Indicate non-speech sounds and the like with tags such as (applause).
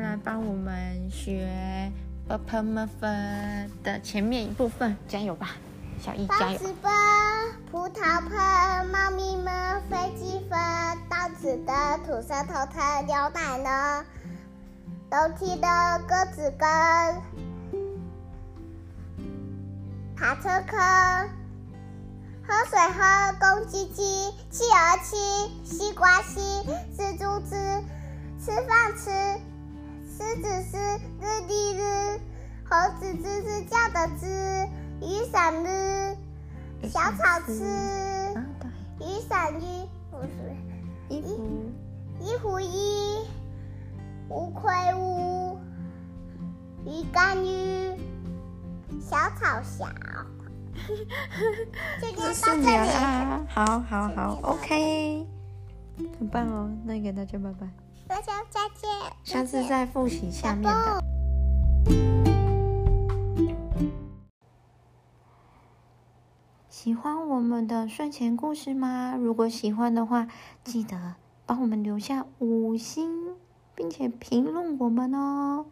来帮我们学 b p m f 的前面一部分，加油吧，小易加油！葡萄盆，猫咪们飞机分，稻子的吐舌头疼，牛奶呢？楼梯的鸽子跟，爬车坑，喝水喝，公鸡鸡，企鹅吃，西瓜西，蜘蛛织，吃饭吃，狮子狮，日地日，猴子吱吱叫的吱，雨伞日，小草吃，雨伞衣不是衣服，衣服衣，乌龟乌，鱼干鱼，小草小。就 (laughs) 这是到这你啊里，啦，好好好，OK，很棒哦，那给大家拜拜，大家再见，下次再复习下面的。喜欢我们的睡前故事吗？如果喜欢的话，记得帮我们留下五星，并且评论我们哦。